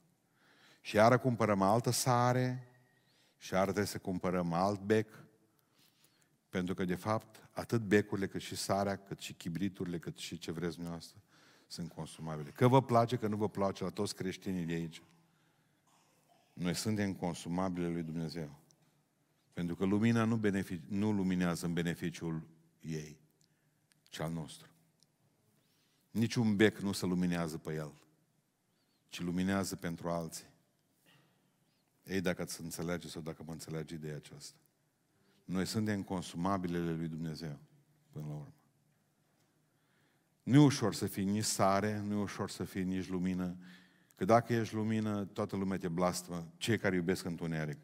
Și iară cumpărăm altă sare, și iară trebuie să cumpărăm alt bec, pentru că, de fapt, atât becurile, cât și sarea, cât și chibriturile, cât și ce vreți dumneavoastră, sunt consumabile. Că vă place, că nu vă place la toți creștinii de aici. Noi suntem consumabile lui Dumnezeu. Pentru că lumina nu, benefic- nu luminează în beneficiul ei, ci al nostru. Niciun bec nu se luminează pe el, ci luminează pentru alții. Ei, dacă îți înțelege sau dacă mă înțelege ideea aceasta. Noi suntem consumabilele lui Dumnezeu, până la urmă. Nu e ușor să fii nici sare, nu e ușor să fii nici lumină, că dacă ești lumină, toată lumea te blastmă, cei care iubesc întuneric.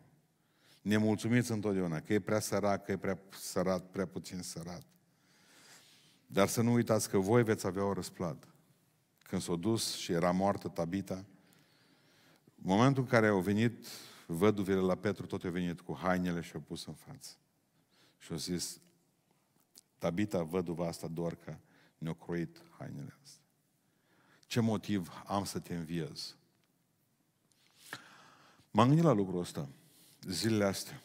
Nemulțumiți întotdeauna, că e prea sărac, că e prea sărat, prea puțin sărat. Dar să nu uitați că voi veți avea o răsplată. Când s-a dus și era moartă Tabita, momentul în care au venit văduvele la Petru, tot au venit cu hainele și au pus în față. Și au zis, Tabita, văduva asta, Dorca, ne-a croit hainele astea. Ce motiv am să te înviez? M-am gândit la lucrul ăsta zilele astea.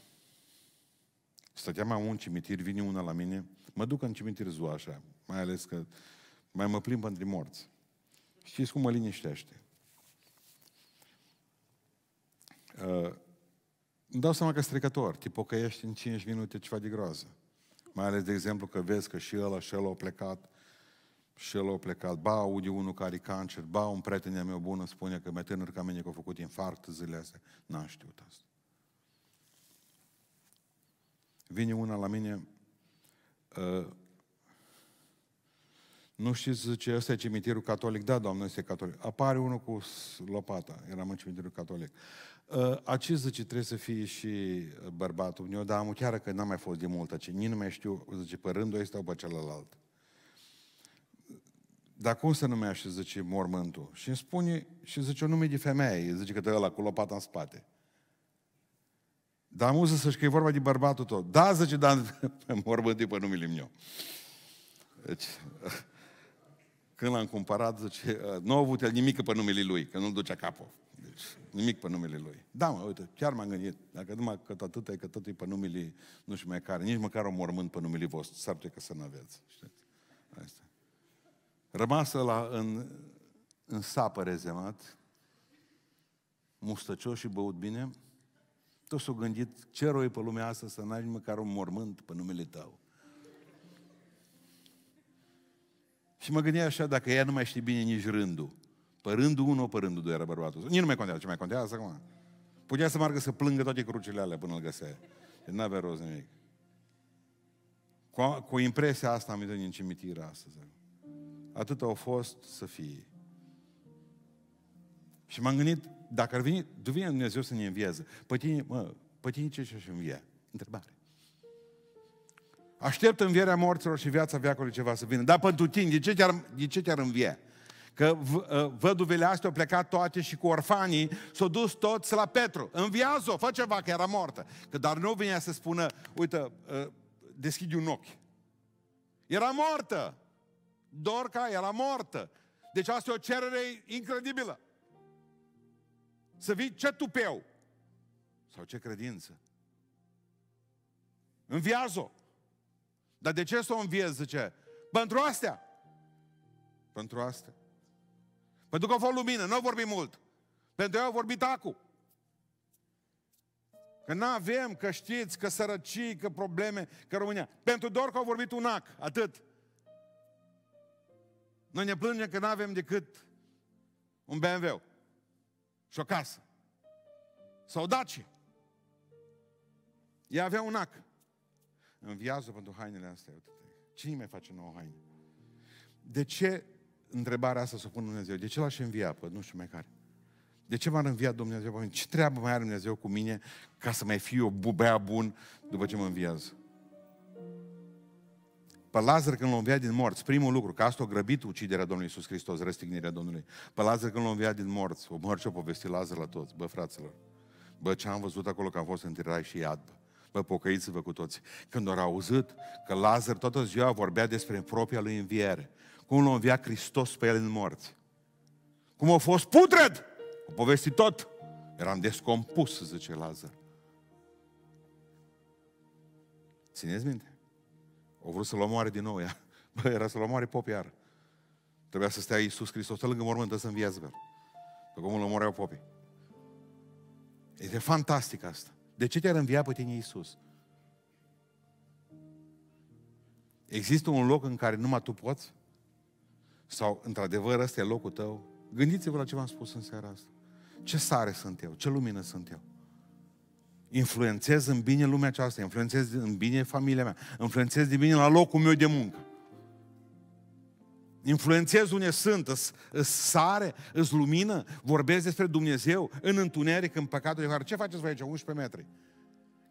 Stăteam la un cimitir, vine una la mine, mă duc în cimitir ziua așa, mai ales că mai mă plimb între morți. Știți cum mă liniștește? Uh, îmi dau seama că strecător, te pocăiești în 5 minute ceva de groază. Mai ales, de exemplu, că vezi că și ăla și ăla au plecat, și el a plecat. Ba, aude unul care are cancer, ba, un prieten meu bun spune că mai tânăr ca mine că a făcut infarct zilele astea. N-am știut asta. Vine una la mine, uh, nu știți, zice, ăsta e cimitirul catolic? Da, doamnă, este catolic. Apare unul cu lopata, eram în cimitirul catolic. Uh, Acest zice, trebuie să fie și bărbatul meu, dar am chiar că n-am mai fost de mult, ce nici nu mai știu, zice, pe rândul ăsta sau pe celălalt. Dar cum se numește, zice, mormântul? Și îmi spune, și zice, o nume de femeie, zice că te ăla cu lopata în spate. Dar am să că e vorba de bărbatul tot. Da, zice, dar *laughs* mormântul pe numele meu. Deci, *laughs* când l-am cumpărat, zice, nu a avut el nimic pe numele lui, că nu-l ducea capul. Deci, nimic pe numele lui. Da, mă, uite, chiar m-am gândit, dacă numai că atât e, că tot e pe numele, nu știu mai care, nici măcar o mormânt pe numele vostru, s-ar putea că să nu aveți. Știți? Asta. Rămasă la, în, în sapă rezemat, mustăcios și băut bine, tot s-a gândit ce roi pe lumea asta să n-ai măcar un mormânt pe numele tău. Și mă gândeam așa, dacă ea nu mai știe bine nici rândul. Pe rândul 1, pe rândul 2 era bărbatul. Nici nu mai contează. Ce mai contează acum? Putea să meargă să plângă toate crucile alea până îl găsea. Nu avea rost nimic. Cu, cu impresia asta am venit în cimitir astăzi. Atât au fost să fie. Și m-am gândit, dacă ar veni, vine Dumnezeu să ne învieze, pe tine, mă, pe tine ce și învia? Întrebare. Aștept învierea morților și viața veacului ceva să vină. Dar pentru tine, de ce te-ar, de ce te-ar învia? Că ă, văduvele astea au plecat toate și cu orfanii s-au dus toți la Petru. Înviază-o, fă ceva, că era mortă. Că dar nu venea să spună, uite, ă, deschide un ochi. Era mortă. Dorca era mortă. Deci asta e o cerere incredibilă. Să vii ce tupeu. Sau ce credință. Înviază-o. Dar de ce să o înviez, zice? Pentru astea. Pentru astea. Pentru că a fost lumină, nu vorbim mult. Pentru că au vorbit acu. Că nu avem, că știți, că sărăcii, că probleme, că România. Pentru doar că au vorbit un ac, atât. Noi ne plângem că nu avem decât un BMW și o casă. Sau Daci. Ea avea un ac. Înviază pentru hainele astea. Cine mai face nouă haine? De ce întrebarea asta să o pun Dumnezeu? De ce l-aș învia pe nu știu mai care? De ce m-ar învia Dumnezeu pe mine? Ce treabă mai are Dumnezeu cu mine ca să mai fiu o bubea bun după ce mă înviază? Pe Lazar când l-a înviat din morți, primul lucru, că asta a grăbit uciderea Domnului Iisus Hristos, răstignirea Domnului. Pe Lazar când l-a înviat din morți, o măr ce-o povesti Lazar la toți, bă, fraților. Bă, ce am văzut acolo că am fost în rai și iad, bă. Bă, pocăiți-vă cu toți. Când au auzit că Lazar toată ziua vorbea despre propria lui înviere, cum l-a înviat Hristos pe el în morți. Cum a fost putred! O povesti tot. Eram descompus, zice Lazar. Țineți minte? O vrut să-l omoare din nou ea. *laughs* Bă, era să-l omoare pop iar. Trebuia să stea Iisus Hristos să lângă mormânt să înviază pe Pe cum îl omoreau popii. Este fantastic asta. De ce te-ar învia pe tine Iisus? Există un loc în care numai tu poți? Sau, într-adevăr, ăsta e locul tău? Gândiți-vă la ce v-am spus în seara asta. Ce sare sunt eu? Ce lumină sunt eu? Influențez în bine lumea aceasta, influențez în bine familia mea, influențez din bine la locul meu de muncă. Influențez unde sunt, îs, îs sare, îs lumină, vorbesc despre Dumnezeu în întuneric, în păcatul de care. Ce faceți voi aici? 11 metri.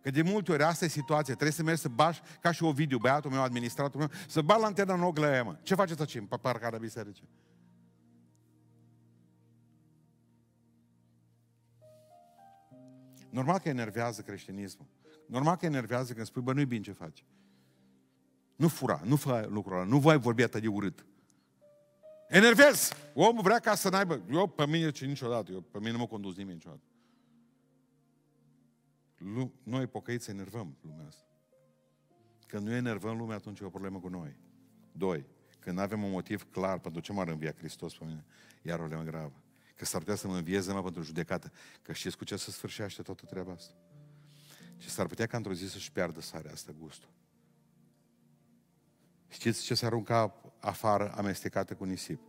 Că de multe ori asta e situația. Trebuie să mergi să bași, ca și o video, băiatul meu, administratul meu, să bagi lanterna în ochi la ea, mă. Ce faceți aici, în parcarea bisericii? Normal că enervează creștinismul. Normal că enervează când spui, bă, nu-i bine ce faci. Nu fura, nu fă lucrul ăla, nu voi vorbi atât de urât. Enervez! Omul vrea ca să n-aibă... Eu, pe mine, ce niciodată, eu, pe mine nu mă condus nimeni niciodată. Lu- noi, pocăiți, enervăm lumea asta. Când nu enervăm lumea, atunci e o problemă cu noi. Doi, când nu avem un motiv clar pentru ce m-ar învia Hristos pe mine, iar o problemă gravă. Că s-ar putea să mă învieze numai pentru judecată. Că știți cu ce se sfârșește toată treaba asta? Și s-ar putea ca într-o zi să-și piardă sarea asta gustul. Știți ce se arunca afară amestecată cu nisip?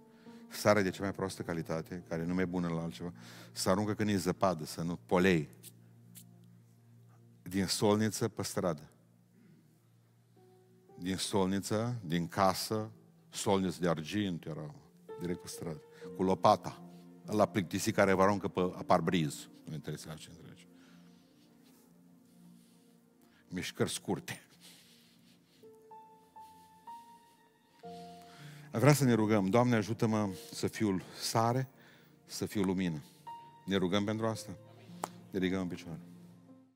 Sarea de cea mai proastă calitate, care nu mai bună la altceva, se aruncă când e zăpadă, să nu polei. Din solniță pe stradă. Din solniță, din casă, solniță de argint erau, direct pe stradă, cu lopata la plictisit care vă aruncă pe parbriz. Nu interesează ce întregi. Mișcări scurte. Vreau să ne rugăm. Doamne, ajută-mă să fiu sare, să fiu lumină. Ne rugăm pentru asta? Ne ridicăm în picioare.